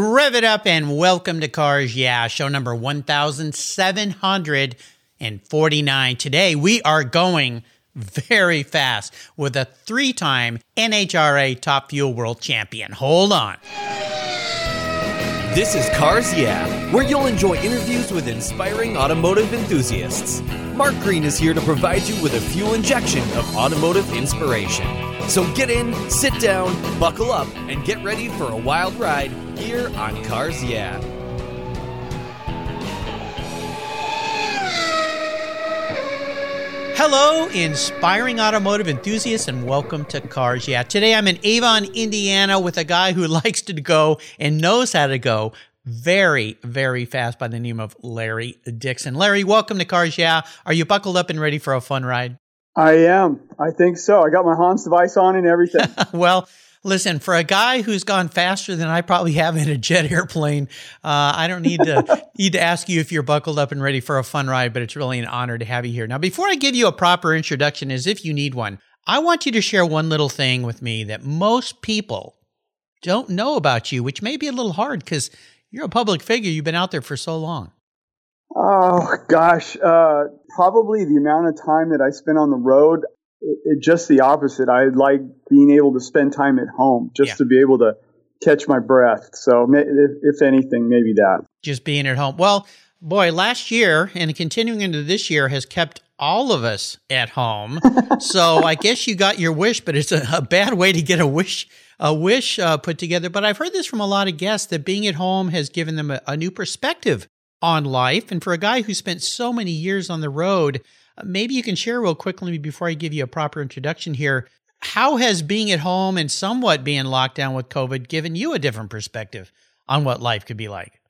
Rev it up and welcome to Cars Yeah, show number 1749. Today we are going very fast with a three time NHRA Top Fuel World Champion. Hold on. This is Cars Yeah, where you'll enjoy interviews with inspiring automotive enthusiasts. Mark Green is here to provide you with a fuel injection of automotive inspiration. So get in, sit down, buckle up, and get ready for a wild ride here on Cars Yeah. Hello, inspiring automotive enthusiasts, and welcome to Cars Yeah. Today I'm in Avon, Indiana with a guy who likes to go and knows how to go very, very fast by the name of Larry Dixon. Larry, welcome to Cars Yeah. Are you buckled up and ready for a fun ride? I am. I think so. I got my Hans device on and everything. well, Listen, for a guy who's gone faster than I probably have in a jet airplane, uh, I don't need to need to ask you if you're buckled up and ready for a fun ride. But it's really an honor to have you here. Now, before I give you a proper introduction, as if you need one, I want you to share one little thing with me that most people don't know about you, which may be a little hard because you're a public figure. You've been out there for so long. Oh gosh, uh, probably the amount of time that I spent on the road it, it, just the opposite. I like being able to spend time at home just yeah. to be able to catch my breath. So, if, if anything, maybe that. Just being at home. Well, boy, last year and continuing into this year has kept all of us at home. so I guess you got your wish, but it's a, a bad way to get a wish a wish uh, put together. But I've heard this from a lot of guests that being at home has given them a, a new perspective on life. And for a guy who spent so many years on the road, Maybe you can share real quickly before I give you a proper introduction here. How has being at home and somewhat being locked down with COVID given you a different perspective on what life could be like?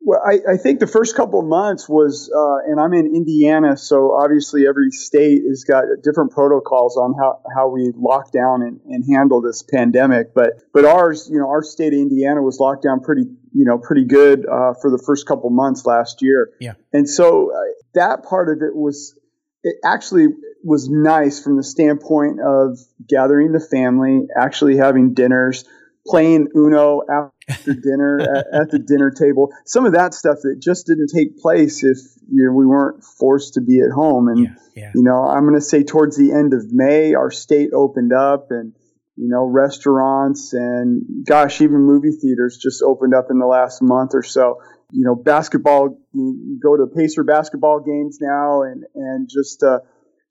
Well, I, I think the first couple of months was, uh, and I'm in Indiana, so obviously every state has got different protocols on how, how we lock down and, and handle this pandemic. But but ours, you know, our state of Indiana was locked down pretty, you know, pretty good uh, for the first couple months last year. Yeah. And so uh, that part of it was it actually was nice from the standpoint of gathering the family, actually having dinners, playing Uno after dinner at, at, the dinner table. Some of that stuff that just didn't take place if you know, we weren't forced to be at home. And yeah, yeah. you know, I'm going to say towards the end of May, our state opened up and you know, restaurants and gosh, even movie theaters just opened up in the last month or so you know, basketball, you go to Pacer basketball games now and, and just, uh,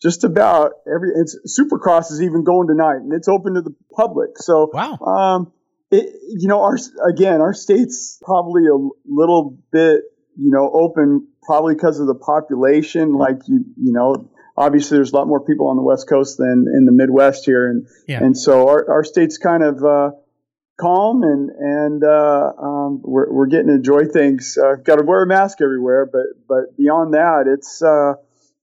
just about every, it's Supercross is even going tonight and it's open to the public. So, wow. Um, it, you know, our, again, our state's probably a little bit, you know, open probably because of the population. Like you, you know, obviously there's a lot more people on the West Coast than in the Midwest here. And, yeah. and so our, our state's kind of, uh, calm and and uh, um, we're we're getting to enjoy things. Uh, Got to wear a mask everywhere, but but beyond that, it's uh,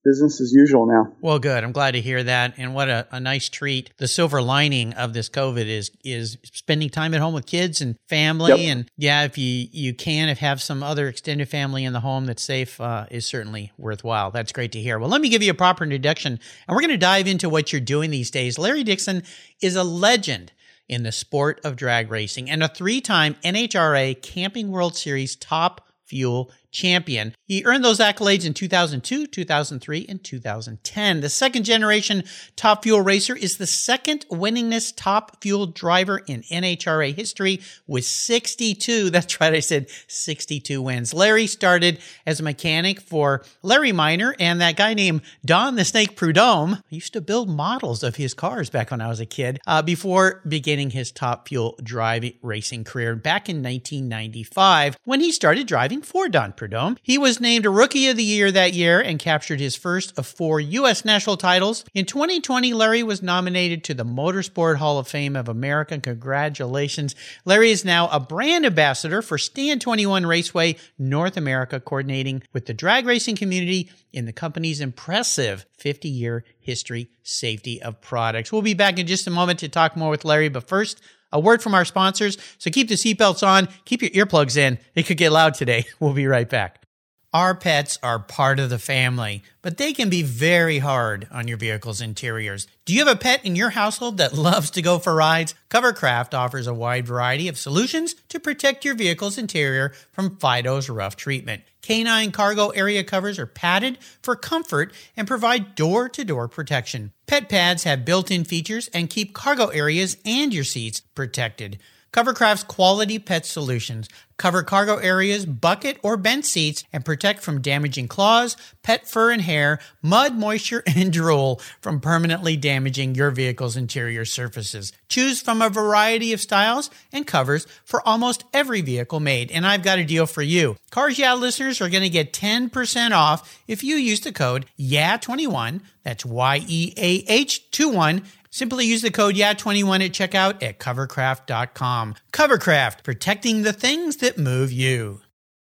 business as usual now. Well, good. I'm glad to hear that. And what a, a nice treat. The silver lining of this COVID is is spending time at home with kids and family. Yep. And yeah, if you you can if have some other extended family in the home that's safe, uh, is certainly worthwhile. That's great to hear. Well, let me give you a proper introduction, and we're going to dive into what you're doing these days. Larry Dixon is a legend in the sport of drag racing and a three time NHRA Camping World Series top fuel champion. He earned those accolades in 2002, 2003, and 2010. The second generation Top Fuel racer is the second winningest Top Fuel driver in NHRA history with 62. That's right, I said 62 wins. Larry started as a mechanic for Larry Minor and that guy named Don the Snake Prudhomme. I used to build models of his cars back when I was a kid uh, before beginning his Top Fuel driving racing career back in 1995 when he started driving for Don Prudhomme. Superdome. He was named Rookie of the Year that year and captured his first of four U.S. national titles. In 2020, Larry was nominated to the Motorsport Hall of Fame of America. Congratulations. Larry is now a brand ambassador for Stand 21 Raceway North America, coordinating with the drag racing community in the company's impressive 50 year history safety of products. We'll be back in just a moment to talk more with Larry, but first, a word from our sponsors. So keep the seatbelts on, keep your earplugs in. It could get loud today. We'll be right back. Our pets are part of the family, but they can be very hard on your vehicle's interiors. Do you have a pet in your household that loves to go for rides? Covercraft offers a wide variety of solutions to protect your vehicle's interior from Fido's rough treatment. Canine cargo area covers are padded for comfort and provide door to door protection. Pet pads have built in features and keep cargo areas and your seats protected. Covercraft's quality pet solutions cover cargo areas, bucket or bench seats, and protect from damaging claws, pet fur and hair, mud, moisture, and drool from permanently damaging your vehicle's interior surfaces. Choose from a variety of styles and covers for almost every vehicle made. And I've got a deal for you. Cars Yeah listeners are going to get 10% off if you use the code YEAH21. That's Y E A H 21 Simply use the code YEAH21 at checkout at covercraft.com. Covercraft, protecting the things that move you.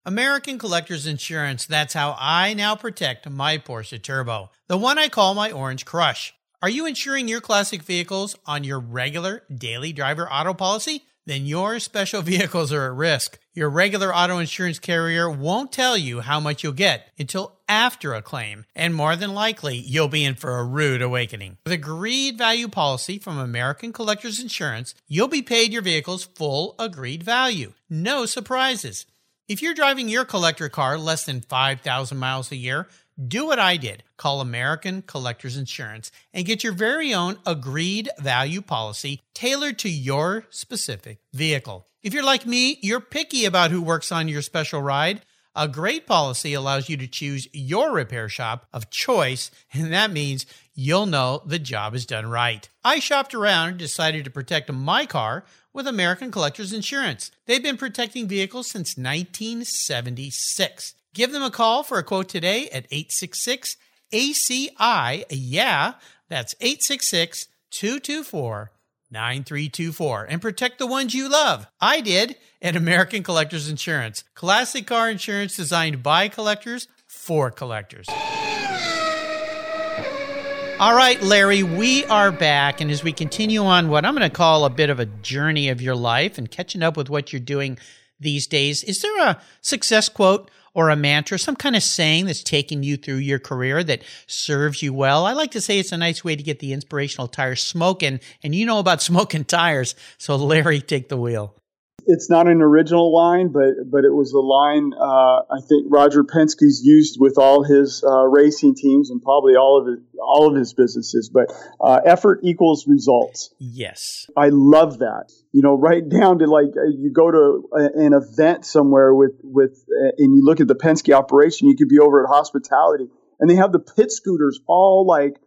American Collectors Insurance, that's how I now protect my Porsche Turbo, the one I call my Orange Crush. Are you insuring your classic vehicles on your regular daily driver auto policy? then your special vehicles are at risk. Your regular auto insurance carrier won't tell you how much you'll get until after a claim, and more than likely, you'll be in for a rude awakening. With agreed value policy from American Collectors Insurance, you'll be paid your vehicle's full agreed value. No surprises. If you're driving your collector car less than 5,000 miles a year, do what I did. Call American Collectors Insurance and get your very own agreed value policy tailored to your specific vehicle. If you're like me, you're picky about who works on your special ride. A great policy allows you to choose your repair shop of choice, and that means you'll know the job is done right. I shopped around and decided to protect my car with American Collectors Insurance. They've been protecting vehicles since 1976. Give them a call for a quote today at 866 ACI. Yeah, that's 866 224 9324 and protect the ones you love. I did at American Collectors Insurance. Classic car insurance designed by collectors for collectors. All right, Larry, we are back. And as we continue on what I'm going to call a bit of a journey of your life and catching up with what you're doing these days, is there a success quote or a mantra, some kind of saying that's taken you through your career that serves you well. I like to say it's a nice way to get the inspirational tires smoking, and you know about smoking tires. So, Larry, take the wheel it's not an original line, but but it was a line uh, I think Roger Penske's used with all his uh, racing teams and probably all of it, all of his businesses. But uh, effort equals results. Yes, I love that. You know, right down to like uh, you go to a, an event somewhere with with uh, and you look at the Penske operation. You could be over at hospitality and they have the pit scooters all like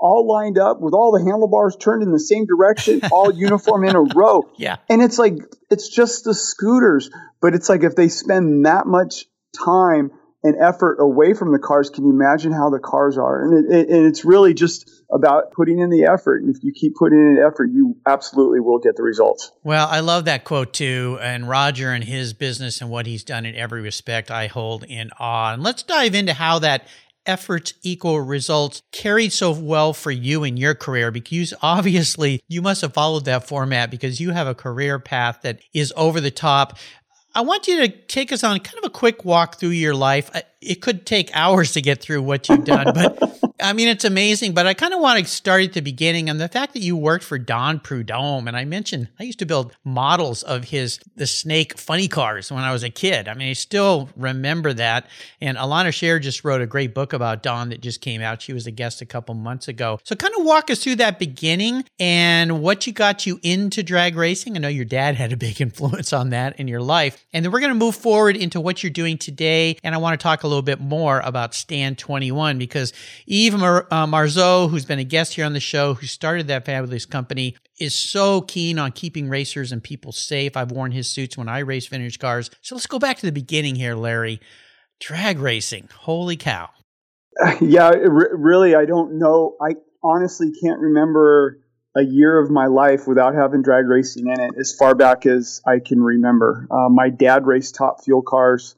all lined up with all the handlebars turned in the same direction, all uniform in a row. Yeah. And it's like, it's just the scooters. But it's like if they spend that much time and effort away from the cars, can you imagine how the cars are? And, it, it, and it's really just about putting in the effort. And if you keep putting in effort, you absolutely will get the results. Well, I love that quote too. And Roger and his business and what he's done in every respect, I hold in awe. And let's dive into how that efforts equal results carried so well for you in your career because obviously you must have followed that format because you have a career path that is over the top. I want you to take us on kind of a quick walk through your life. Uh, it could take hours to get through what you've done, but I mean, it's amazing, but I kind of want to start at the beginning and the fact that you worked for Don Prudhomme. And I mentioned I used to build models of his, the snake funny cars when I was a kid. I mean, I still remember that. And Elana Scherr just wrote a great book about Don that just came out. She was a guest a couple months ago. So kind of walk us through that beginning and what you got you into drag racing. I know your dad had a big influence on that in your life. And then we're going to move forward into what you're doing today. And I want to talk a little bit more about Stand 21 because even Steve Mar- uh, Marzeau, who's been a guest here on the show, who started that fabulous company, is so keen on keeping racers and people safe. I've worn his suits when I race vintage cars. So let's go back to the beginning here, Larry. Drag racing. Holy cow. Yeah, really, I don't know. I honestly can't remember a year of my life without having drag racing in it as far back as I can remember. Uh, my dad raced top fuel cars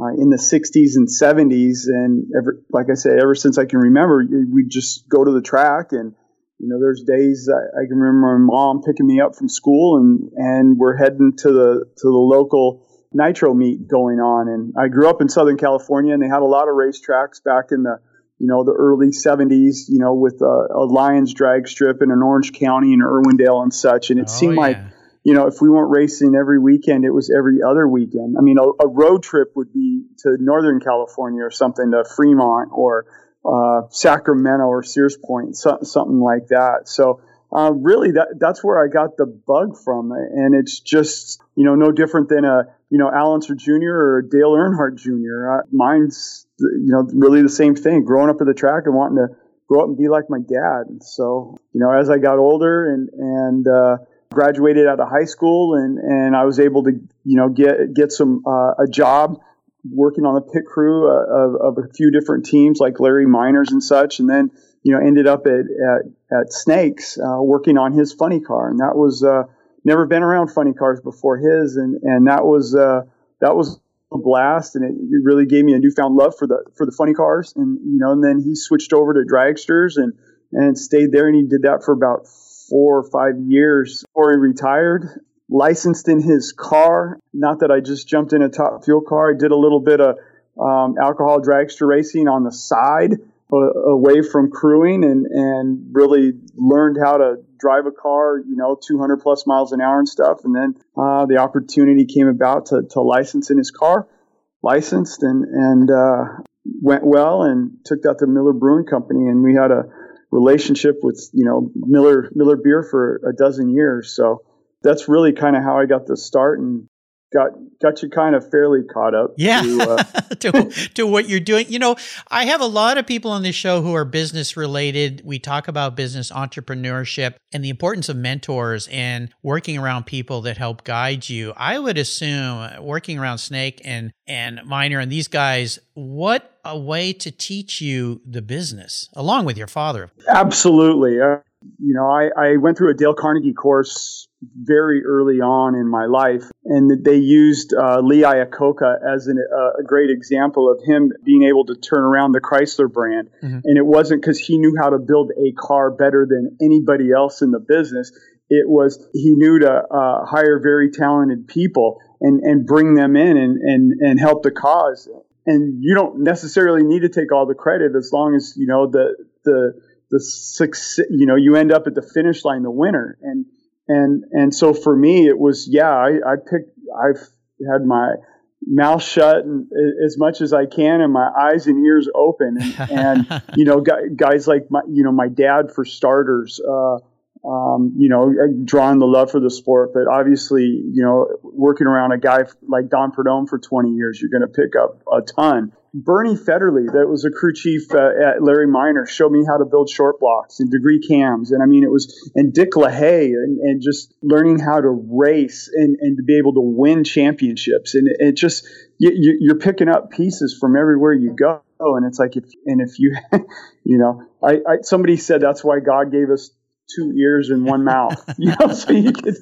uh, in the 60s and 70s. And ever, like I said, ever since I can remember, we just go to the track. And, you know, there's days I, I, can remember my mom picking me up from school and, and we're heading to the, to the local nitro meet going on. And I grew up in Southern California, and they had a lot of racetracks back in the you know the early 70s. You know, with a, a Lions drag strip in an Orange County and Irwindale and such. And it oh, seemed yeah. like you know, if we weren't racing every weekend, it was every other weekend. I mean, a, a road trip would be to Northern California or something, to Fremont or uh, Sacramento or Sears Point, so, something like that. So uh, really, that that's where I got the bug from, and it's just you know no different than a you know Al Unser Jr. or Dale Earnhardt Jr. Uh, mine's you know really the same thing. Growing up at the track and wanting to grow up and be like my dad. So you know, as I got older and and uh, graduated out of high school, and and I was able to you know get get some uh, a job working on the pit crew uh, of, of a few different teams like Larry Minor's and such, and then you know, ended up at at, at Snakes uh, working on his funny car, and that was uh, never been around funny cars before his, and and that was uh, that was a blast, and it, really gave me a newfound love for the for the funny cars, and you know, and then he switched over to dragsters and and stayed there, and he did that for about four or five years before he retired. Licensed in his car. Not that I just jumped in a top fuel car. I did a little bit of um, alcohol dragster racing on the side away from crewing and, and really learned how to drive a car, you know, 200 plus miles an hour and stuff. And then uh, the opportunity came about to, to license in his car, licensed and, and uh, went well and took that to Miller Brewing Company. And we had a relationship with, you know, Miller, Miller beer for a dozen years. So that's really kind of how I got the start and got got you kind of fairly caught up. Yeah, to, uh, to, to, what you're doing. You know, I have a lot of people on this show who are business related. We talk about business entrepreneurship and the importance of mentors and working around people that help guide you. I would assume working around Snake and and Minor and these guys, what a way to teach you the business along with your father. Absolutely. Uh, you know, I, I went through a Dale Carnegie course very early on in my life, and they used uh, Lee Iacocca as an, uh, a great example of him being able to turn around the Chrysler brand. Mm-hmm. And it wasn't because he knew how to build a car better than anybody else in the business. It was he knew to uh, hire very talented people and, and bring them in and, and, and help the cause. And you don't necessarily need to take all the credit as long as you know the the the success, you know, you end up at the finish line, the winner. And, and, and so for me, it was, yeah, I, I picked, I've had my mouth shut and, as much as I can and my eyes and ears open. And, and you know, guys like my, you know, my dad for starters, uh, um, you know, drawing the love for the sport. But obviously, you know, working around a guy like Don Prudhomme for 20 years, you're going to pick up a ton. Bernie Fedderly, that was a crew chief uh, at Larry Minor, showed me how to build short blocks and degree cams. And I mean, it was, and Dick LaHaye, and, and just learning how to race and, and to be able to win championships. And it, just, you, you're picking up pieces from everywhere you go. And it's like, if, and if you, you know, I, I somebody said that's why God gave us two ears and one mouth. You know, so you could.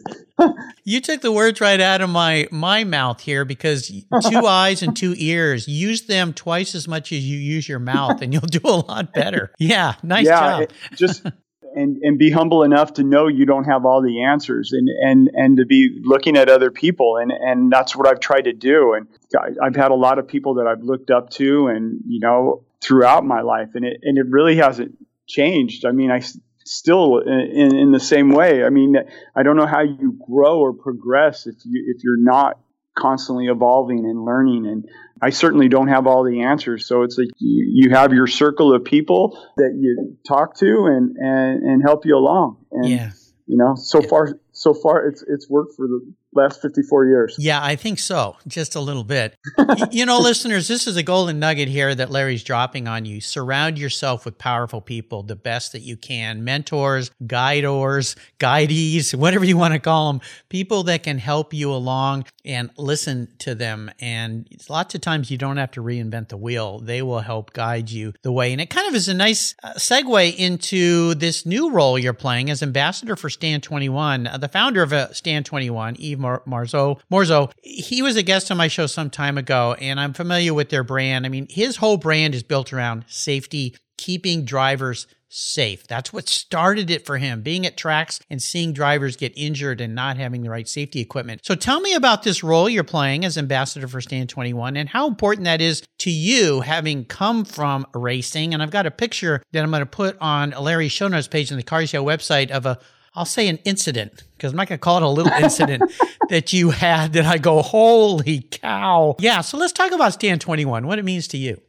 you took the words right out of my my mouth here because two eyes and two ears. Use them twice as much as you use your mouth, and you'll do a lot better. Yeah, nice yeah, job. just and and be humble enough to know you don't have all the answers, and and and to be looking at other people, and and that's what I've tried to do. And I've had a lot of people that I've looked up to, and you know, throughout my life, and it and it really hasn't changed. I mean, I still in, in the same way. I mean, I don't know how you grow or progress if you if you're not constantly evolving and learning and I certainly don't have all the answers. So it's like you, you have your circle of people that you talk to and, and, and help you along. And, yeah. you know, so yeah. far, so far it's, it's worked for the last 54 years. Yeah, I think so. Just a little bit. you know, listeners, this is a golden nugget here that Larry's dropping on you. Surround yourself with powerful people, the best that you can mentors, guidors, guidees, whatever you want to call them, people that can help you along and listen to them. And lots of times you don't have to reinvent the wheel, they will help guide you the way. And it kind of is a nice uh, segue into this new role you're playing as ambassador for Stand 21, uh, the founder of uh, Stand 21, Yves Mar- Marzo. Morzo, he was a guest on my show some time ago, and I'm familiar with their brand. I mean, his whole brand is built around safety keeping drivers safe. That's what started it for him, being at tracks and seeing drivers get injured and not having the right safety equipment. So tell me about this role you're playing as ambassador for Stand 21 and how important that is to you having come from racing. And I've got a picture that I'm going to put on Larry's show notes page on the Cars Yeah website of a I'll say an incident because I'm not going to call it a little incident that you had that I go, holy cow. Yeah. So let's talk about Stand 21, what it means to you.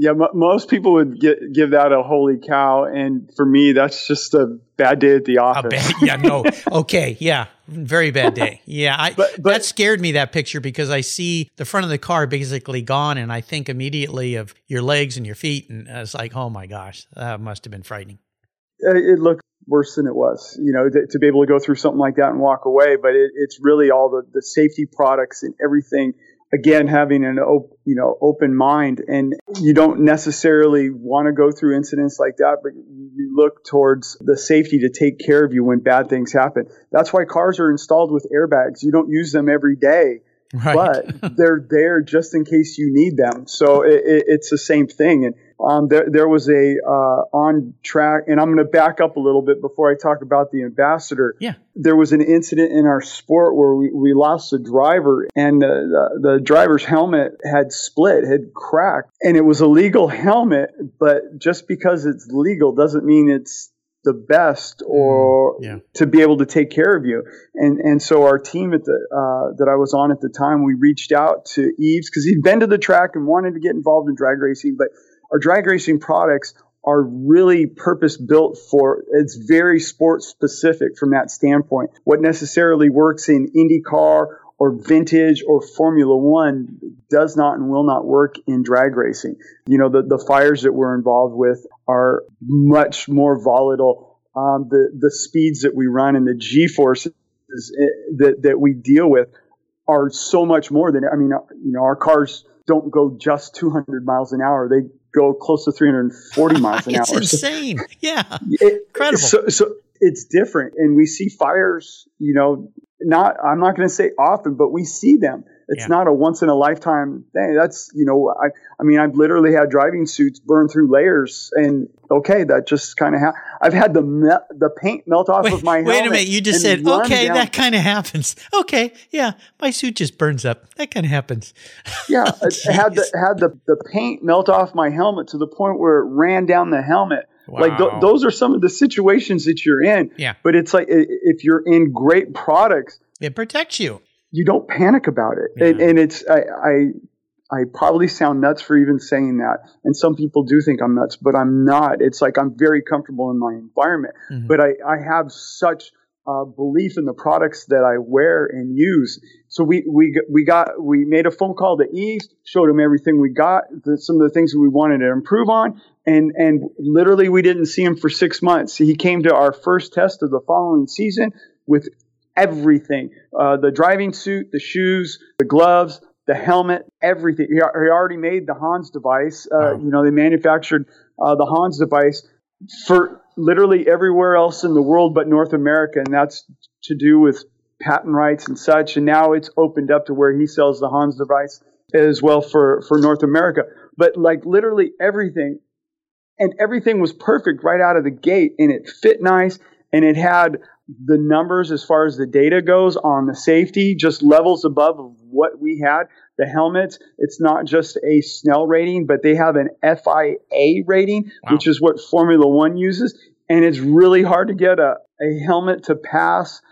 Yeah, m- most people would get, give that a holy cow, and for me, that's just a bad day at the office. Bad, yeah, no, okay, yeah, very bad day. Yeah, I, but, but, that scared me that picture because I see the front of the car basically gone, and I think immediately of your legs and your feet, and it's like, oh my gosh, that must have been frightening. Uh, it looked worse than it was, you know, th- to be able to go through something like that and walk away. But it, it's really all the, the safety products and everything again having an op- you know open mind. And you don't necessarily want to go through incidents like that but you look towards the safety to take care of you when bad things happen. That's why cars are installed with airbags. You don't use them every day right. but they're there just in case you need them so it, it, it's the same thing and um, there, there was a uh, on track, and I'm going to back up a little bit before I talk about the ambassador. Yeah, there was an incident in our sport where we, we lost a driver, and the, the, the driver's helmet had split, had cracked, and it was a legal helmet. But just because it's legal doesn't mean it's the best or mm, yeah. to be able to take care of you. And and so our team at the uh, that I was on at the time, we reached out to Yves because he'd been to the track and wanted to get involved in drag racing, but our drag racing products are really purpose built for it's very sport specific from that standpoint what necessarily works in indycar or vintage or formula one does not and will not work in drag racing you know the, the fires that we're involved with are much more volatile um, the, the speeds that we run and the g forces that, that we deal with are so much more than i mean you know our cars don't go just 200 miles an hour they go close to 340 miles an it's hour. It's insane. Yeah. It, Incredible. So, so it's different. And we see fires, you know, not, I'm not going to say often, but we see them. It's yeah. not a once in a lifetime thing. That's, you know, I, I mean, I've literally had driving suits burn through layers and okay, that just kind of, ha- I've had the, me- the paint melt off wait, of my helmet. Wait a minute. You just said, okay, down. that kind of happens. Okay. Yeah. My suit just burns up. That kind of happens. Yeah. I had the, had the, the paint melt off my helmet to the point where it ran down the helmet. Wow. Like th- those are some of the situations that you're in. Yeah. But it's like if you're in great products, it protects you you don't panic about it. Yeah. And, and, it's, I, I, I probably sound nuts for even saying that. And some people do think I'm nuts, but I'm not. It's like I'm very comfortable in my environment, mm-hmm. but I, I have such uh, belief in the products that I wear and use. So we, we, we got, we made a phone call to Yves, showed him everything we got, the, some of the things we wanted to improve on. And, and literally we didn't see him for six months. He came to our first test of the following season with everything uh, the driving suit, the shoes, the gloves, the helmet, everything. He, he already made the Hans device. Uh, wow. You know, they manufactured uh, the Hans device for literally everywhere else in the world but North America, and that's to do with patent rights and such. And now it's opened up to where he sells the Hans device as well for, for North America. But like literally everything, and everything was perfect right out of the gate, and it fit nice, and it had the numbers as far as the data goes on the safety just levels above of what we had the helmets it's not just a snell rating but they have an fia rating wow. which is what formula one uses and it's really hard to get a, a helmet to pass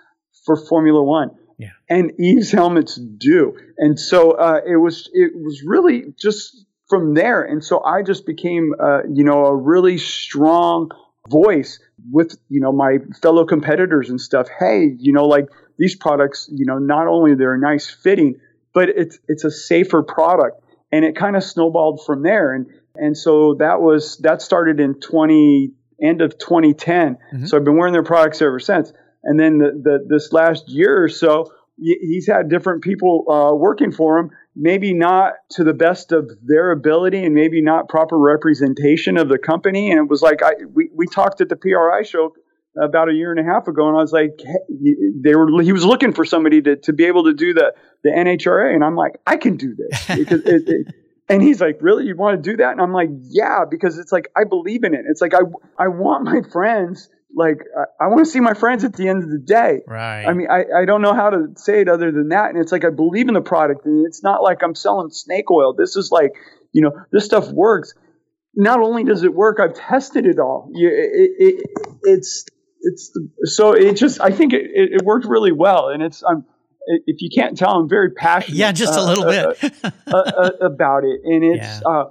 for formula one yeah. and Yves's helmets do and so uh, it was it was really just from there and so i just became uh, you know a really strong voice with you know my fellow competitors and stuff hey you know like these products you know not only they're nice fitting but it's it's a safer product. And it kind of snowballed from there. And and so that was that started in 20 end of 2010 mm-hmm. so i've been wearing their products ever since. And then the, the this last year or so he's had different people uh, working for him maybe not to the best of their ability and maybe not proper representation of the company. And it was like, I, we, we talked at the PRI show about a year and a half ago, and I was like, they were, he was looking for somebody to, to be able to do the, the NHRA. And I'm like, I can do this because it, it, And he's like, really? You want to do that? And I'm like, yeah, because it's like, I believe in it. It's like, I, I want my friends, like, I, I want to see my friends at the end of the day. Right. I mean, I, I don't know how to say it other than that. And it's like, I believe in the product and it's not like I'm selling snake oil. This is like, you know, this stuff works. Not only does it work, I've tested it all. You, it, it, it's, it's, so it just, I think it, it worked really well. And it's, I'm, if you can't tell, I'm very passionate. Yeah, just a little uh, bit uh, uh, about it, and it's uh,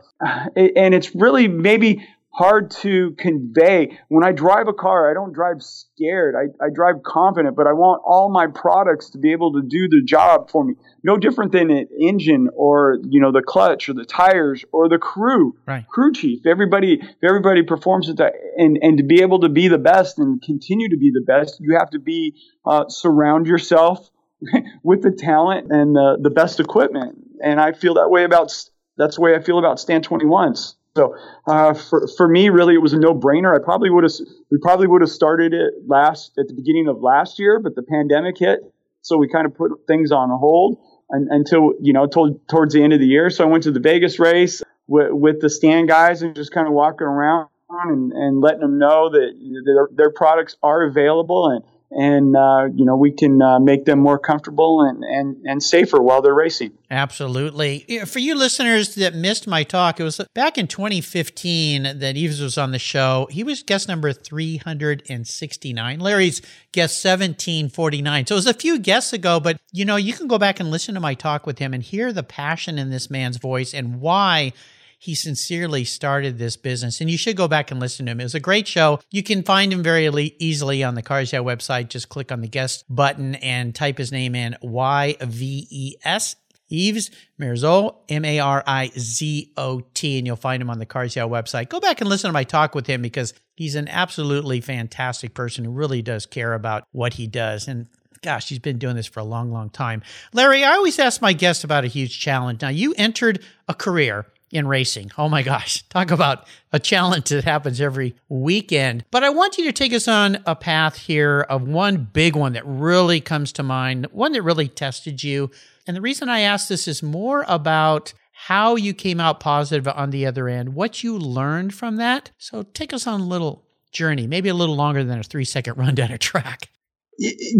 and it's really maybe hard to convey. When I drive a car, I don't drive scared. I, I drive confident, but I want all my products to be able to do the job for me. No different than an engine or you know the clutch or the tires or the crew, right. crew chief. Everybody, everybody performs at that, and and to be able to be the best and continue to be the best, you have to be uh, surround yourself with the talent and the, the best equipment. And I feel that way about that's the way I feel about Stand 21s. So uh, for for me, really, it was a no brainer. I probably would have we probably would have started it last at the beginning of last year, but the pandemic hit, so we kind of put things on hold and, until you know towards the end of the year. So I went to the Vegas race with, with the stand guys and just kind of walking around and, and letting them know that their, their products are available and and uh, you know we can uh, make them more comfortable and, and, and safer while they're racing. Absolutely. For you listeners that missed my talk, it was back in 2015 that Yves was on the show. He was guest number 369. Larry's guest 1749. So it was a few guests ago, but you know, you can go back and listen to my talk with him and hear the passion in this man's voice and why he sincerely started this business. And you should go back and listen to him. It was a great show. You can find him very easily on the Cars Yeah website. Just click on the guest button and type his name in Y V E S. Yves Marizot, M A R I Z O T, and you'll find him on the Cars website. Go back and listen to my talk with him because he's an absolutely fantastic person who really does care about what he does. And gosh, he's been doing this for a long, long time. Larry, I always ask my guests about a huge challenge. Now, you entered a career in racing. Oh my gosh, talk about a challenge that happens every weekend. But I want you to take us on a path here of one big one that really comes to mind, one that really tested you. And the reason I ask this is more about how you came out positive on the other end, what you learned from that. So take us on a little journey, maybe a little longer than a three second run down a track.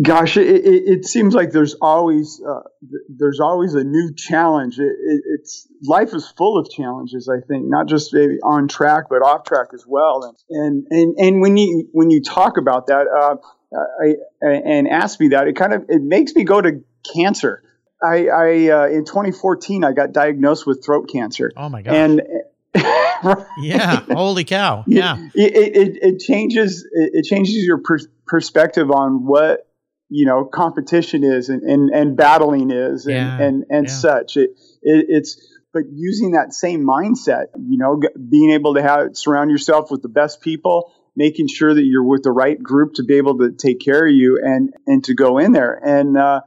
Gosh, it, it, it, seems like there's always uh, there's always a new challenge. It, it's life is full of challenges. I think not just maybe on track, but off track as well. And and and when you when you talk about that uh, I, and ask me that, it kind of it makes me go to cancer. I, I uh, in 2014 I got diagnosed with throat cancer. Oh my god! And yeah, holy cow! Yeah, it, it, it changes it changes your per- perspective on what you know competition is and, and, and battling is and yeah. and, and yeah. such. It, it it's but using that same mindset, you know, being able to have surround yourself with the best people, making sure that you're with the right group to be able to take care of you and and to go in there and uh,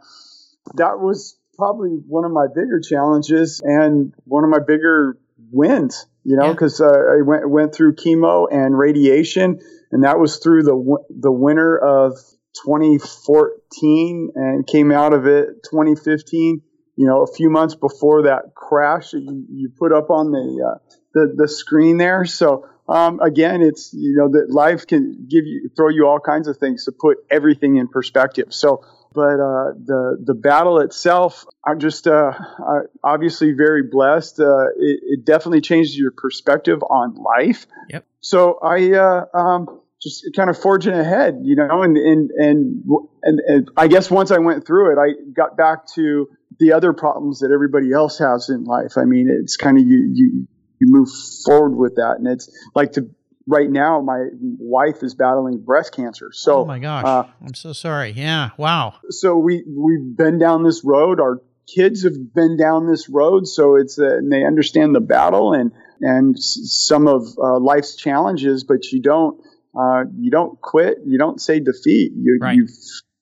that was probably one of my bigger challenges and one of my bigger wins you know, because yeah. uh, I went went through chemo and radiation, and that was through the the winter of 2014, and came out of it 2015. You know, a few months before that crash that you, you put up on the uh, the, the screen there. So um, again, it's you know that life can give you throw you all kinds of things to put everything in perspective. So but uh, the the battle itself, I'm just uh, obviously very blessed. Uh, it, it, definitely changes your perspective on life. Yep. So I uh, um, just kind of forging ahead, you know, and and, and and and I guess once I went through it, I got back to the other problems that everybody else has in life. I mean, it's kind of you you you move forward with that, and it's like to right now my wife is battling breast cancer. So Oh my gosh. Uh, I'm so sorry. Yeah. Wow. So we we've been down this road. Our kids have been down this road, so it's uh, and they understand the battle and and some of uh, life's challenges, but you don't uh, you don't quit, you don't say defeat. You right. you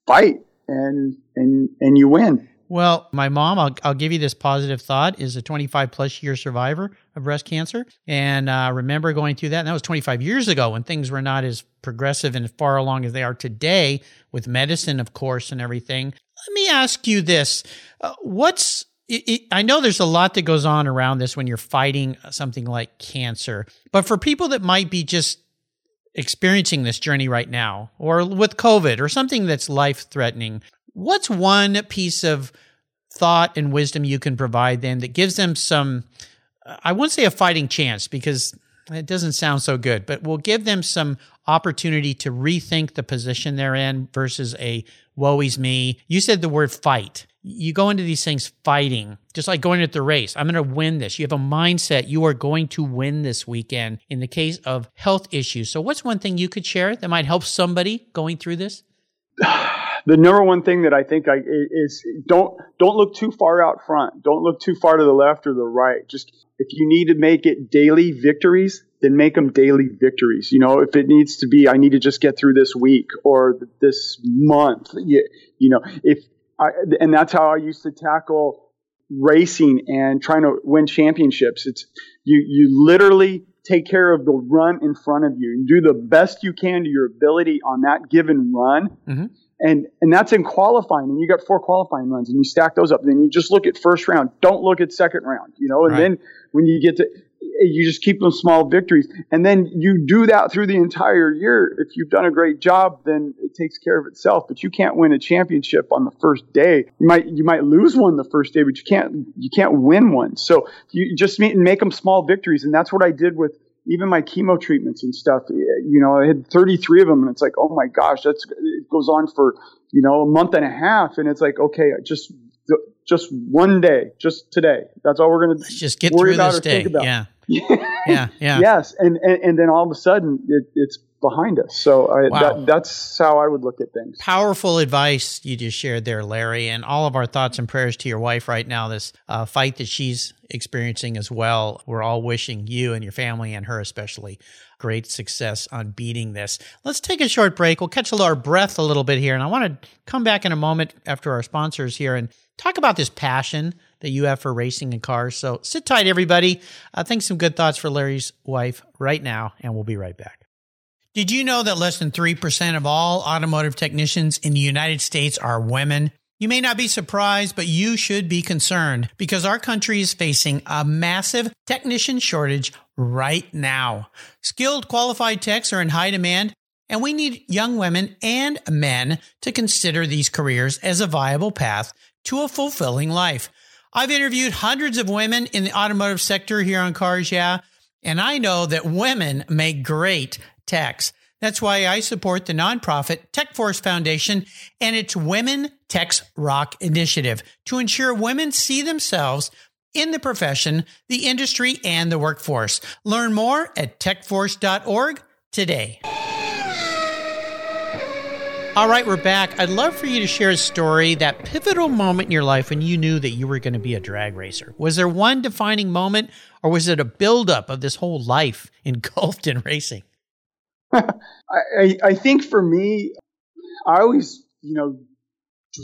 fight and and and you win. Well, my mom, I'll, I'll give you this positive thought, is a 25 plus year survivor of breast cancer. And uh, remember going through that. And that was 25 years ago when things were not as progressive and far along as they are today with medicine, of course, and everything. Let me ask you this uh, What's I know there's a lot that goes on around this when you're fighting something like cancer, but for people that might be just experiencing this journey right now, or with COVID, or something that's life threatening, what's one piece of thought and wisdom you can provide them that gives them some, I won't say a fighting chance because it doesn't sound so good, but will give them some opportunity to rethink the position they're in versus a woe is me. You said the word fight. You go into these things fighting, just like going at the race. I'm going to win this. You have a mindset. You are going to win this weekend in the case of health issues. So, what's one thing you could share that might help somebody going through this? The number one thing that I think I, is don't don't look too far out front. Don't look too far to the left or the right. Just if you need to make it daily victories, then make them daily victories. You know, if it needs to be, I need to just get through this week or this month. You, you know, if I, and that's how I used to tackle racing and trying to win championships. It's you you literally take care of the run in front of you and do the best you can to your ability on that given run. Mm-hmm. And and that's in qualifying. And you got four qualifying runs and you stack those up. And then you just look at first round. Don't look at second round, you know, and right. then when you get to you just keep them small victories. And then you do that through the entire year. If you've done a great job, then it takes care of itself. But you can't win a championship on the first day. You might you might lose one the first day, but you can't you can't win one. So you just make, make them small victories. And that's what I did with even my chemo treatments and stuff. You know, I had 33 of them, and it's like, oh my gosh, that's it goes on for you know a month and a half, and it's like, okay, just just one day, just today. That's all we're going to just get through this day. Yeah. Yeah, yeah. Yes, and, and and then all of a sudden it, it's behind us. So I, wow. that, that's how I would look at things. Powerful advice you just shared there, Larry, and all of our thoughts and prayers to your wife right now. This uh, fight that she's experiencing as well. We're all wishing you and your family and her especially great success on beating this. Let's take a short break. We'll catch our breath a little bit here, and I want to come back in a moment after our sponsors here and talk about this passion that you have for racing and cars. So sit tight, everybody. I think some good thoughts for Larry's wife right now, and we'll be right back. Did you know that less than 3% of all automotive technicians in the United States are women? You may not be surprised, but you should be concerned because our country is facing a massive technician shortage right now. Skilled qualified techs are in high demand, and we need young women and men to consider these careers as a viable path to a fulfilling life. I've interviewed hundreds of women in the automotive sector here on Cars Yeah, and I know that women make great techs. That's why I support the nonprofit TechForce Foundation and its Women Techs Rock initiative to ensure women see themselves in the profession, the industry, and the workforce. Learn more at techforce.org today. All right, we're back. I'd love for you to share a story, that pivotal moment in your life when you knew that you were going to be a drag racer. Was there one defining moment, or was it a buildup of this whole life engulfed in racing? I, I think for me, I always, you know,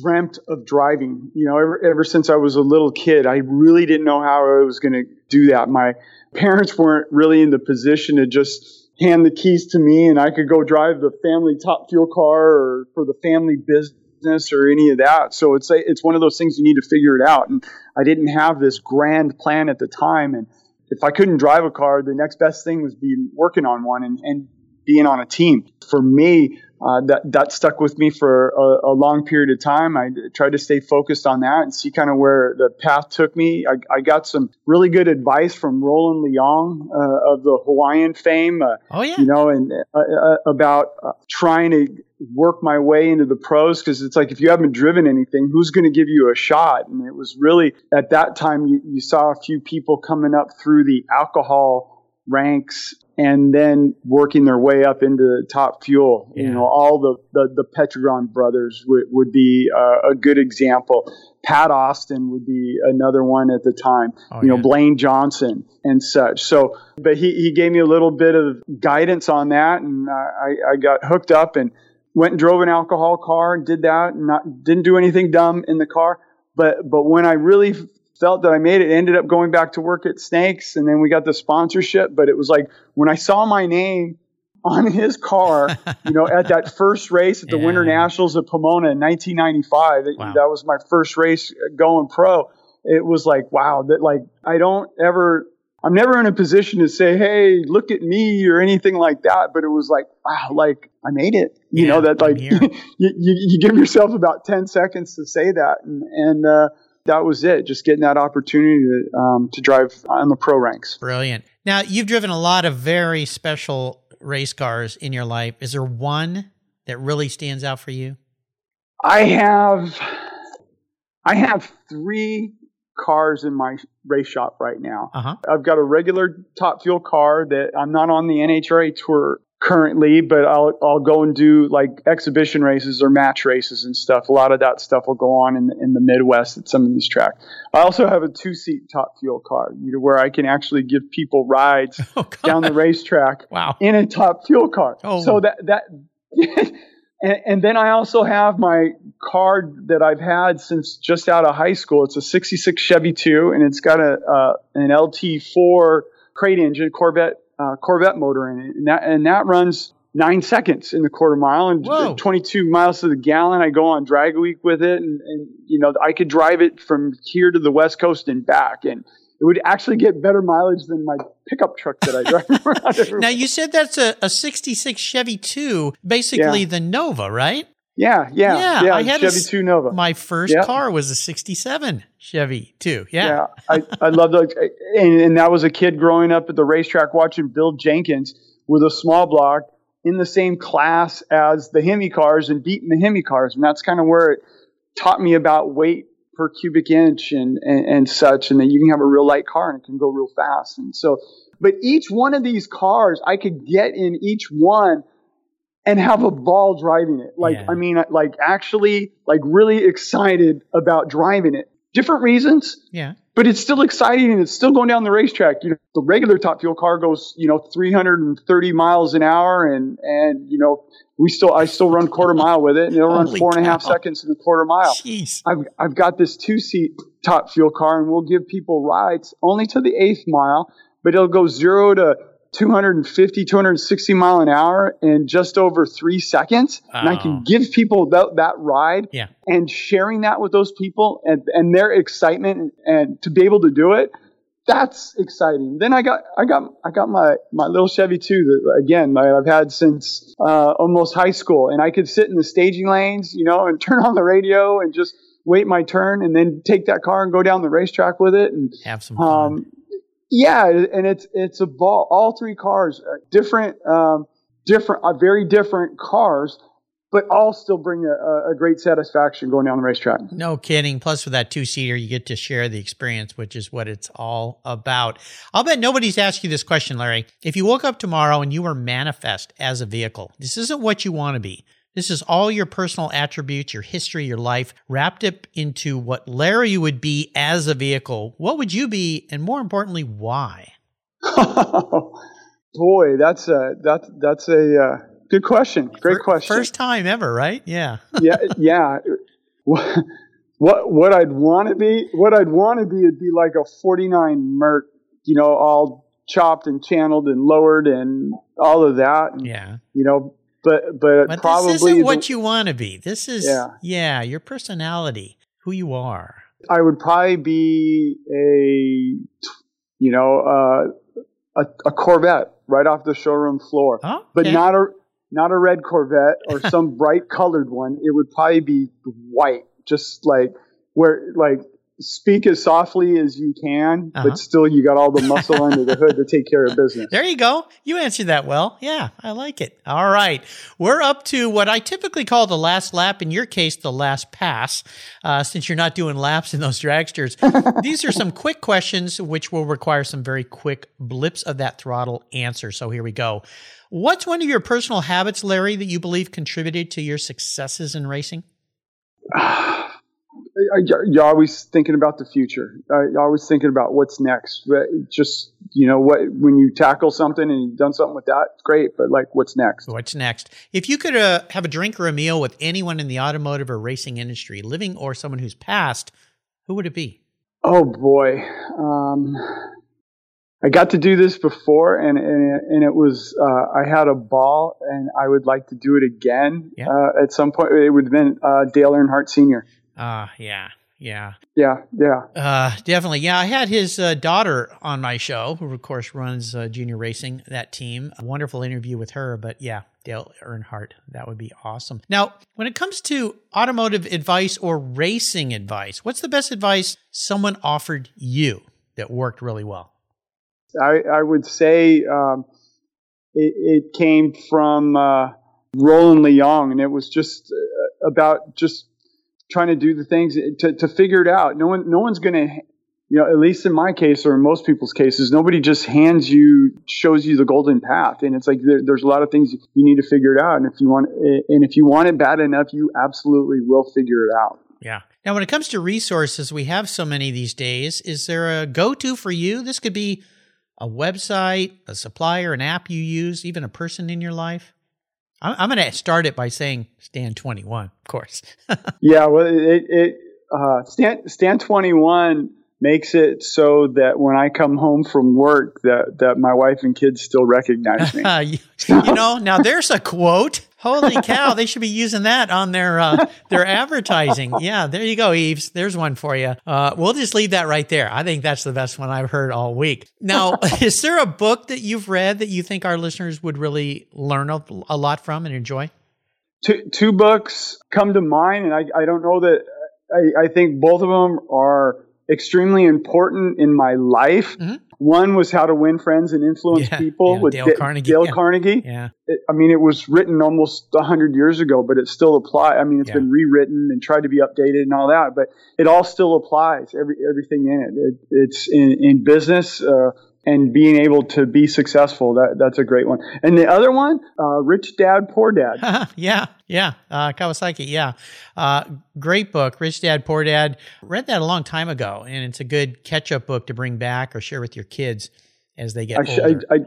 dreamt of driving. You know, ever, ever since I was a little kid, I really didn't know how I was going to do that. My parents weren't really in the position to just hand the keys to me and I could go drive the family top fuel car or for the family business or any of that. So it's a, it's one of those things you need to figure it out. And I didn't have this grand plan at the time. And if I couldn't drive a car, the next best thing was being working on one and, and being on a team. For me, uh, that that stuck with me for a, a, long period of time. I tried to stay focused on that and see kind of where the path took me. I, I got some really good advice from Roland Leong uh, of the Hawaiian fame. Uh, oh yeah, you know, and uh, uh, about uh, trying to work my way into the pros because it's like if you haven't driven anything, who's going to give you a shot? And it was really at that time you, you saw a few people coming up through the alcohol ranks and then working their way up into the top fuel. Yeah. You know, all the, the, the brothers would, would be uh, a good example. Pat Austin would be another one at the time, oh, you know, Blaine Johnson and such. So, but he, he gave me a little bit of guidance on that and I, I got hooked up and went and drove an alcohol car and did that and not, didn't do anything dumb in the car. But, but when I really felt that I made it. Ended up going back to work at Snakes, and then we got the sponsorship. But it was like when I saw my name on his car, you know, at that first race at the yeah. Winter Nationals of Pomona in 1995. Wow. That was my first race going pro. it was like, wow, that like I don't ever I'm never in a position to say, "Hey, look at me" or anything like that. But it was like, wow, like I made it. You Yeah, know that like you, you you give yourself about ten seconds to say that, and, and uh, that was it. Just getting that opportunity to um, to drive on the pro ranks. Brilliant. Now, you've driven a lot of very special race cars in your life. Is there one that really stands out for you? I have I have three cars in my race shop right now. Uh huh. I've got a regular top fuel car that I'm not on the NHRA tour currently, but I'll I'll go and do like exhibition races or match races and stuff. A lot of that stuff will go on in the, in the Midwest at some of these tracks. I also have a two seat top fuel car, you know, where I can actually give people rides Oh, down the racetrack Wow. in a top fuel car. Oh. So that that and, and then I also have my car that I've had since just out of high school. It's a 66 Chevy 2 and it's got a uh, an LT4 crate engine Corvette uh, Corvette motor in it. And that and that runs 9 seconds in the quarter mile and Whoa. 22 miles to the gallon. I go on drag week with it and, and you know I could drive it from here to the west coast and back and it would actually get better mileage than my pickup truck that I drive around. Now, you said that's a, a 66 Chevy 2, basically Yeah. the Nova, right? Yeah, yeah, Yeah, yeah. I had Chevy s- 2 Nova. My first Yep. car was a 67 Chevy 2. Yeah. yeah, I, I love those. And, and that was a kid growing up at the racetrack watching Bill Jenkins with a small block in the same class as the Hemi cars and beating the Hemi cars. And that's kind of where it taught me about weight per cubic inch and, and, and such, and that you can have a real light car and it can go real fast. And so, but each one of these cars, I could get in each one and have a ball driving it. Like, Yeah. I mean, like actually, like really excited about driving it. Different reasons, Yeah. but it's still exciting and it's still going down the racetrack. You know, the regular top fuel car goes, you know, 330 miles an hour and, and, you know, we still, I still run quarter mile with it and it'll run Holy four and a half cow. seconds in a quarter mile. Jeez. I've, I've got this two seat top fuel car and we'll give people rides only to the eighth mile, but it'll go zero to 250, 260 mile an hour in just over three seconds. And I Oh. can give people that, that ride Yeah. and sharing that with those people and, and their excitement and, and to be able to do it. That's exciting. Then I got I got I got my my little Chevy too that again my, I've had since uh, almost high school, and I could sit in the staging lanes, you know, and turn on the radio and just wait my turn, and then take that car and go down the racetrack with it, and Have some fun. um, yeah, and it's it's a ball. All three cars, different, um, different, uh, very different cars, but all still bring a, a- a great satisfaction going down the racetrack. No kidding. Plus, with that two seater, you get to share the experience, which is what it's all about. I'll bet nobody's asked you this question, Larry. If you woke up tomorrow and you were manifest as a vehicle, this isn't what you want to be. This is all your personal attributes, your history, your life, wrapped up into what Larry would be as a vehicle. What would you be? And more importantly, why? Boy, that's a that's that's a uh, good question. Great question. First time ever, right? Yeah. yeah, yeah. What what what I'd want to be, what I'd want to be, would be like a '49 Merc, you know, all chopped and channeled and lowered and all of that. And, Yeah. You know, but but, But probably this isn't the- what you want to be. This is, Yeah. yeah, your personality, who you are. I would probably be a, you know, uh, a, a Corvette right off the showroom floor, Oh, but not a not a red Corvette or some bright colored one. It would probably be white, just like where like speak as softly as you can, Uh-huh. but still you got all the muscle under the hood to take care of business. There you go. You answered that well. Yeah, I like it. All right. We're up to what I typically call the last lap. In your case, the last pass, uh, since you're not doing laps in those dragsters. These are some quick questions, which will require some very quick blips of that throttle answer. So here we go. What's one of your personal habits, Larry, that you believe contributed to your successes in racing? You're always thinking about the future. You're always thinking about what's next. Just you know what when you tackle something and you've done something with that, it's great. But like, what's next? What's next? If you could uh, have a drink or a meal with anyone in the automotive or racing industry, living or someone who's passed, who would it be? Oh boy, um, I got to do this before, and and, it- and it was uh, I had a ball, and I would like to do it again Yeah. uh, at some point. It would have been uh, Dale Earnhardt Sr. Ah, yeah, Yeah. Yeah. Yeah. Uh, definitely. Yeah. I had his uh, daughter on my show, who, of course, runs uh, junior racing, that team. A wonderful interview with her. But yeah, Dale Earnhardt. That would be awesome. Now, when it comes to automotive advice or racing advice, what's the best advice someone offered you that worked really well? I, I would say um, it, it, came from uh, Roland Leong, and it was just uh, about just trying to do the things eh, to, to figure it out. No one, no one's going to, you know, at least in my case or in most people's cases, nobody just hands you, shows you the golden path. And it's like there, there's a lot of things you need to figure it out. And if you want, eh, and if you want it bad enough, you absolutely will figure it out. Yeah. Now, when it comes to resources, we have so many these days. Is there a go to for you? This could be a website, a supplier, an app you use, even a person in your life? I'm, I'm going to start it by saying Stand 21, of course. yeah, well, it, it uh, Stand, Stand 21 makes it so that when I come home from work, that that my wife and kids still recognize me. you, you know, now there's a quote. Holy cow! They should be using that on their uh, their advertising. Yeah, there you go, Yves. There's one for you. Uh, we'll just leave that right there. I think that's the best one I've heard all week. Now, is there a book that you've read that you think our listeners would really learn a, a lot from and enjoy? Two, two books come to mind, and I, I don't know that I, I think both of them are extremely important in my life. Mm-hmm. One was How to Win Friends and Influence yeah, People yeah, with Dale Carnegie. Dale yeah. Carnegie. Yeah. It, I mean, it was written almost 100 years ago, but it still applies. I mean, it's been rewritten and tried to be updated and all that, but it all still applies, every, everything in it. it it's in, in business, uh, and being able to be successful. That that's a great one. And the other one, uh, Rich Dad Poor Dad. yeah, yeah, uh, Kiyosaki. Yeah, uh, great book, Rich Dad Poor Dad. Read that a long time ago, and it's a good catch-up book to bring back or share with your kids as they get I, older. I, I,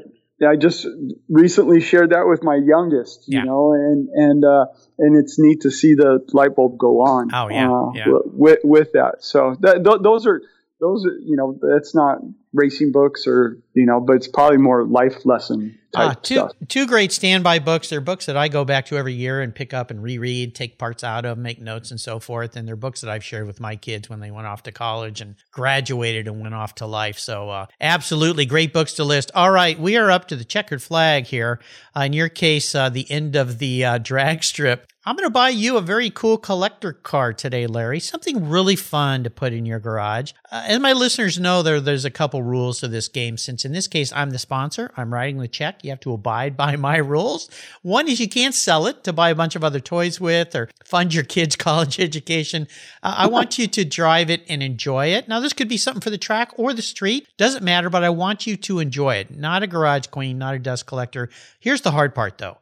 I just recently shared that with my youngest, you yeah. know, and and uh, and it's neat to see the light bulb go on. Oh yeah, uh, yeah. With with that, so th- th- those are those are you know that's not racing books or you know, but it's probably more life lesson type uh, two, stuff. Two great standby books. They're books that I go back to every year and pick up and reread, take parts out of, make notes and so forth. And they're books that I've shared with my kids when they went off to college and graduated and went off to life. So uh, absolutely great books to list. All right, we are up to the checkered flag here. Uh, in your case, uh, the end of the uh, drag strip. I'm going to buy you a very cool collector car today, Larry. Something really fun to put in your garage. Uh, and my listeners know there, there's a couple rules to this game. Since in this case, I'm the sponsor, I'm writing the check. You have to abide by my rules. One is you can't sell it to buy a bunch of other toys with or fund your kids' college education. Uh, I want you to drive it and enjoy it. Now, this could be something for the track or the street. Doesn't matter, but I want you to enjoy it. Not a garage queen, not a dust collector. Here's the hard part though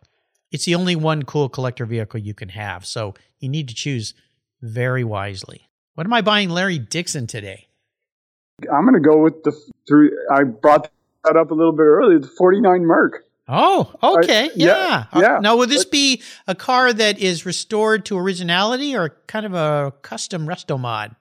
it's the only one cool collector vehicle you can have. So you need to choose very wisely. What am I buying Larry Dixon today? I'm going to go with the through. I brought that up a little bit earlier. The 49 Merc. Oh, okay, I, yeah, yeah. Uh, yeah. Now, will this be a car that is restored to originality, or kind of a custom resto mod?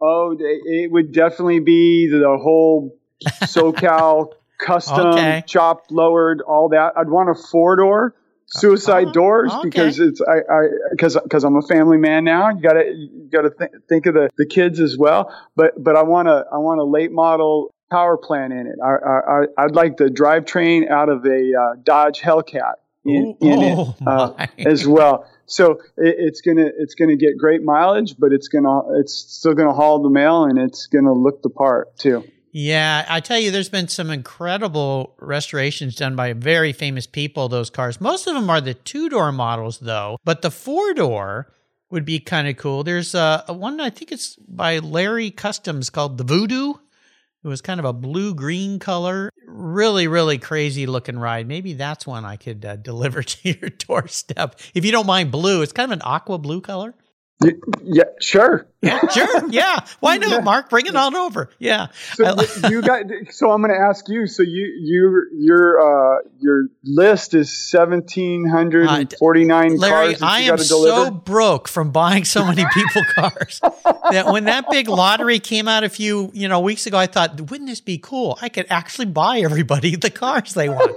Oh, it would definitely be the whole SoCal custom, okay. chopped, lowered, all that. I'd want a four door suicide doors okay. because it's I I, because because I'm a family man now. You gotta you gotta th- think of the, the kids as well. But but I want to I want a late model power plant in it. I, I I'd like the drivetrain out of a uh, Dodge Hellcat in, in oh, it uh, as well. So it, it's gonna it's gonna get great mileage, but it's gonna it's still gonna haul the mail and it's gonna look the part too. Yeah, I tell you, there's been some incredible restorations done by very famous people, those cars. Most of them are the two door models, though, but the four door would be kind of cool. There's uh, one, I think it's by Larry Customs called the Voodoo. It was kind of a blue green color. Really, really crazy looking ride. Maybe that's one I could uh, deliver to your doorstep. If you don't mind blue, it's kind of an aqua blue color. Yeah, sure. Yeah, sure. Yeah. Why not, yeah. Mark? Bring it on over. Yeah. So you got. So I'm going to ask you. So you you your uh your list is seventeen hundred and forty nine uh, Larry, cars. I am so broke from buying so many people cars that when that big lottery came out a few you know weeks ago, I thought, wouldn't this be cool? I could actually buy everybody the cars they want.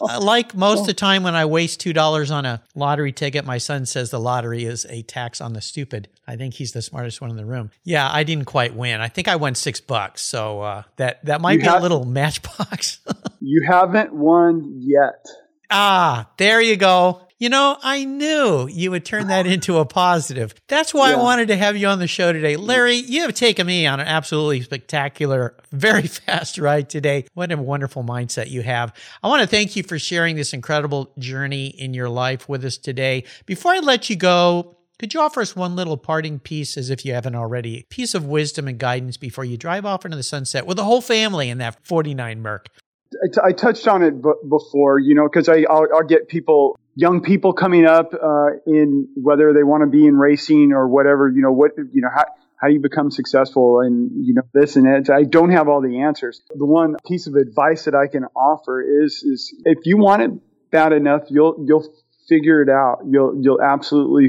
like most of the time when I waste two dollars on a lottery ticket, my son says the lottery is a tax bucks on the stupid. I think he's the smartest one in the room. Yeah, I didn't quite win. I think I won six bucks. So uh, that that might You be have- a little matchbox. You haven't won yet. ah, there you go. You know, I knew you would turn that into a positive. That's why I wanted to have you on the show today. Larry, you have taken me on an absolutely spectacular, very fast ride today. What a wonderful mindset you have. I want to thank you for sharing this incredible journey in your life with us today. Before I let you go, could you offer us one little parting piece, as if you haven't already, A piece of wisdom and guidance before you drive off into the sunset with the whole family in that 49 Merc? I, t- I touched on it b- before, you know, because I'll, I'll get people, young people coming up uh, in whether they want to be in racing or whatever, you know, what you know how. How do you become successful and you know this and that? I don't have all the answers. The one piece of advice that I can offer is is if you want it bad enough, you'll you'll figure it out. You'll you'll absolutely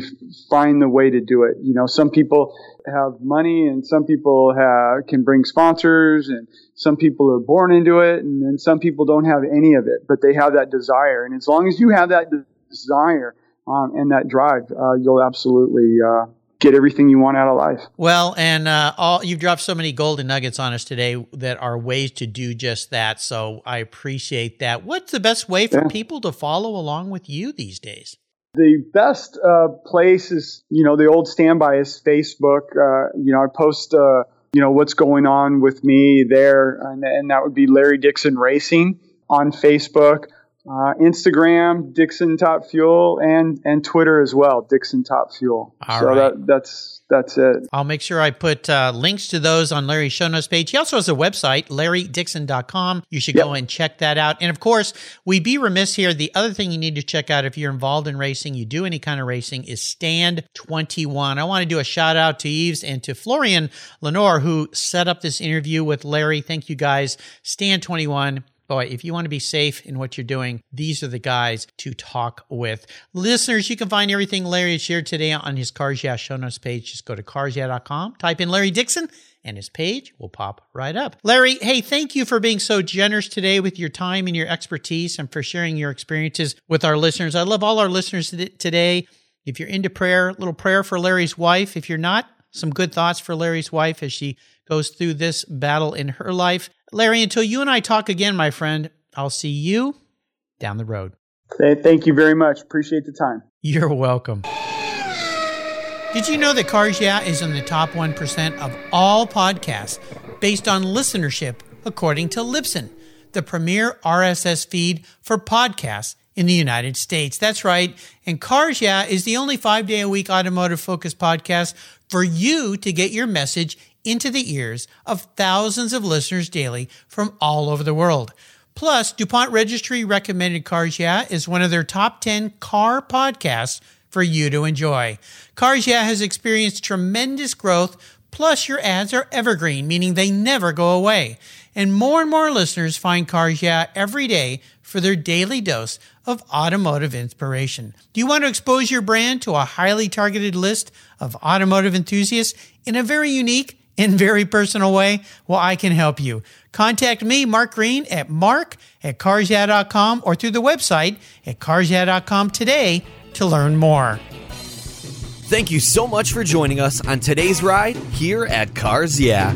find the way to do it. You know, some people have money and some people have can bring sponsors and some people are born into it and then some people don't have any of it, but they have that desire. And as long as you have that desire um, and that drive, uh, you'll absolutely uh, get everything you want out of life. Well, and uh, all you've dropped so many golden nuggets on us today that are ways to do just that. So I appreciate that. What's the best way for Yeah. people to follow along with you these days? The best uh, place is, you know, the old standby is Facebook. Uh, you know, I post, uh, you know, what's going on with me there, and, and that would be Larry Dixon Racing on Facebook, uh, Instagram, Dixon Top Fuel, and and Twitter as well, Dixon Top Fuel. All so right. that that's that's it. I'll make sure I put uh, links to those on Larry's show notes page. He also has a website, larrydixon.com. You should go and check that out. And of course, we'd be remiss here. The other thing you need to check out if you're involved in racing, you do any kind of racing, is Stand 21. I want to do a shout out to Yves and to Florian Lenore, who set up this interview with Larry. Thank you guys. Stand 21. Boy, if you want to be safe in what you're doing, these are the guys to talk with. Listeners, you can find everything Larry has shared today on his Cars Yeah show notes page. Just go to carsyeah.com, type in Larry Dixon, and his page will pop right up. Larry, hey, thank you for being so generous today with your time and your expertise and for sharing your experiences with our listeners. I love all our listeners today. If you're into prayer, a little prayer for Larry's wife. If you're not, some good thoughts for Larry's wife as she goes through this battle in her life. Larry, until you and I talk again, my friend, I'll see you down the road. Th- Thank you very much. Appreciate the time. You're welcome. Did you know that Cars Yeah is in the top 1% of all podcasts based on listenership, according to Libsyn, the premier RSS feed for podcasts in the United States? That's right. And Cars Yeah is the only five day a week automotive focused podcast for you to get your message into the ears of thousands of listeners daily from all over the world. Plus, DuPont Registry recommended Cars Yeah is one of their top 10 car podcasts for you to enjoy. Cars Yeah has experienced tremendous growth, plus your ads are evergreen, meaning they never go away. And more and more listeners find Cars Yeah every day for their daily dose of automotive inspiration. Do you want to expose your brand to a highly targeted list of automotive enthusiasts in a very unique and very personal way? Well, I can help you. Contact me, Mark Green, at mark at carsyeah.com or through the website at carsyeah.com today to learn more. Thank you so much for joining us on today's ride here at Cars Yeah.